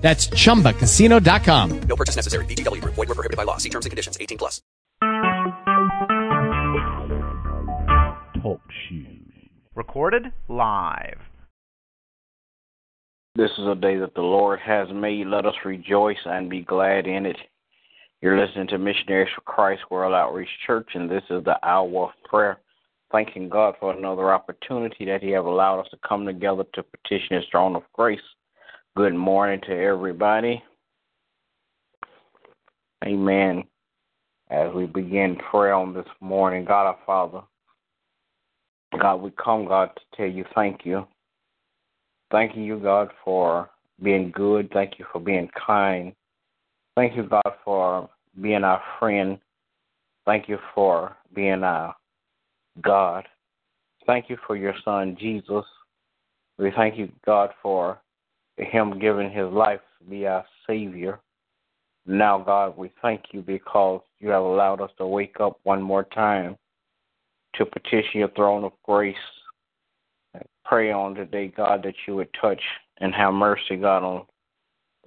That's chumbacasino.com. No purchase necessary. VGW Group. Void were prohibited by law. See terms and conditions. 18 plus. Talk shoes. Recorded live. This is a day that the Lord has made. Let us rejoice and be glad in it. You're listening to Missionaries for Christ World Outreach Church, and this is the hour of prayer. Thanking God for another opportunity that He have allowed us to come together to petition His throne of grace. Good morning to everybody. Amen. As we begin prayer on this morning, God our Father, God, we come, God, to tell you thank you. Thanking you, God, for being good. Thank you for being kind. Thank you, God, for being our friend. Thank you for being our God. Thank you for your Son, Jesus. We thank you, God, for him giving his life to be our Savior. Now, God, we thank you because you have allowed us to wake up one more time to petition your throne of grace. And pray on today, God, that you would touch and have mercy, God, on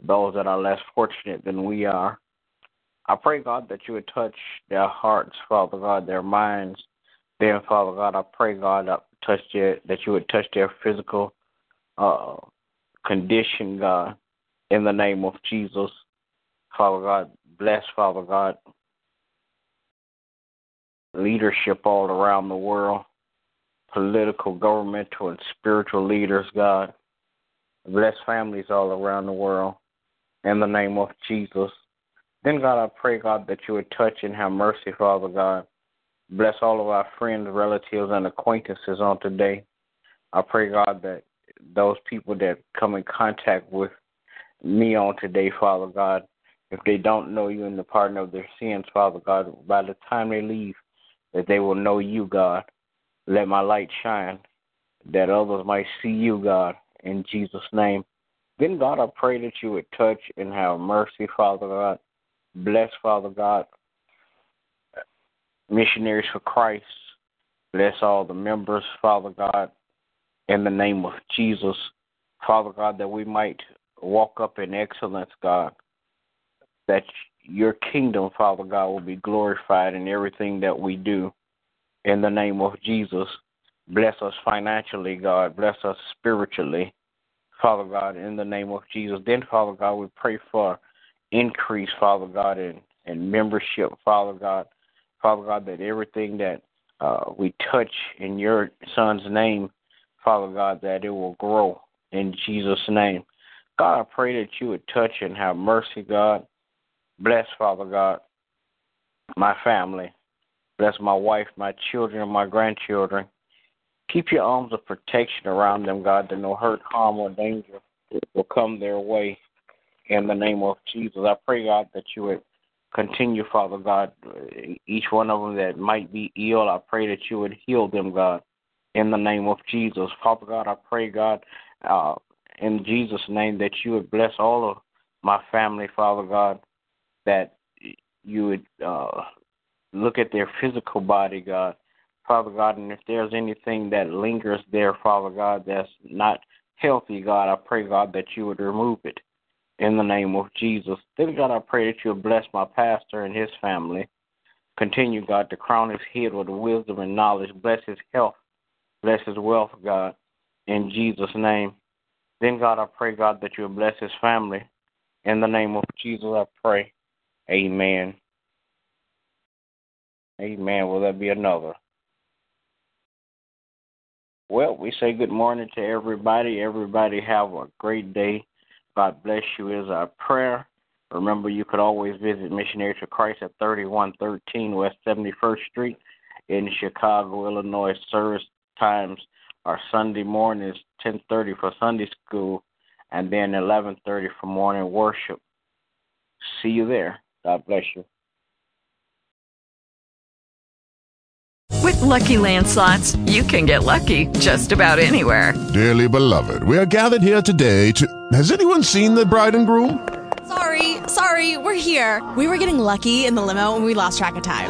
those that are less fortunate than we are. I pray, God, that you would touch their hearts, Father God, their minds. Then, Father God, I pray, God, that, touch their, that you would touch their physical uh, condition, God, in the name of Jesus. Father God, bless, Father God, leadership all around the world, political, governmental, and spiritual leaders, God. Bless families all around the world in the name of Jesus. Then, God, I pray, God, that you would touch and have mercy, Father God. Bless all of our friends, relatives, and acquaintances on today. I pray, God, that those people that come in contact with me on today, Father God, if they don't know you in the pardon of their sins, Father God, by the time they leave, that they will know you, God. Let my light shine, that others might see you, God, in Jesus' name. Then, God, I pray that you would touch and have mercy, Father God. Bless, Father God, missionaries for Christ. Bless all the members, Father God in the name of Jesus, Father God, that we might walk up in excellence, God, that your kingdom, Father God, will be glorified in everything that we do. In the name of Jesus, bless us financially, God, bless us spiritually, Father God, in the name of Jesus. Then, Father God, we pray for increase, Father God, in, in membership, Father God, Father God, that everything that uh, we touch in your Son's name Father God, that it will grow in Jesus' name. God, I pray that you would touch and have mercy, God. Bless, Father God, my family. Bless my wife, my children, my grandchildren. Keep your arms of protection around them, God, that no hurt, harm, or danger will come their way. In the name of Jesus, I pray, God, that you would continue, Father God, each one of them that might be ill. I pray that you would heal them, God in the name of Jesus. Father God, I pray, God, uh, in Jesus' name, that you would bless all of my family, Father God, that you would uh, look at their physical body, God. Father God, and if there's anything that lingers there, Father God, that's not healthy, God, I pray, God, that you would remove it in the name of Jesus. Then, God, I pray that you would bless my pastor and his family. Continue, God, to crown his head with wisdom and knowledge. Bless his health. Bless his wealth, God, in Jesus' name. Then, God, I pray, God, that you bless his family. In the name of Jesus, I pray. Amen. Amen. Will there be another? Well, we say good morning to everybody. Everybody have a great day. God bless you is our prayer. Remember, you could always visit Missionary to Christ at 3113 West 71st Street in Chicago, Illinois. Service times are Sunday morning is 10:30 for Sunday school, and then 11:30 for morning worship. See you there. God bless you. With Lucky Land slots, you can get lucky just about anywhere. Dearly beloved, we are gathered here today to. Has anyone seen the bride and groom? Sorry, sorry, we're here. We were getting lucky in the limo and we lost track of time.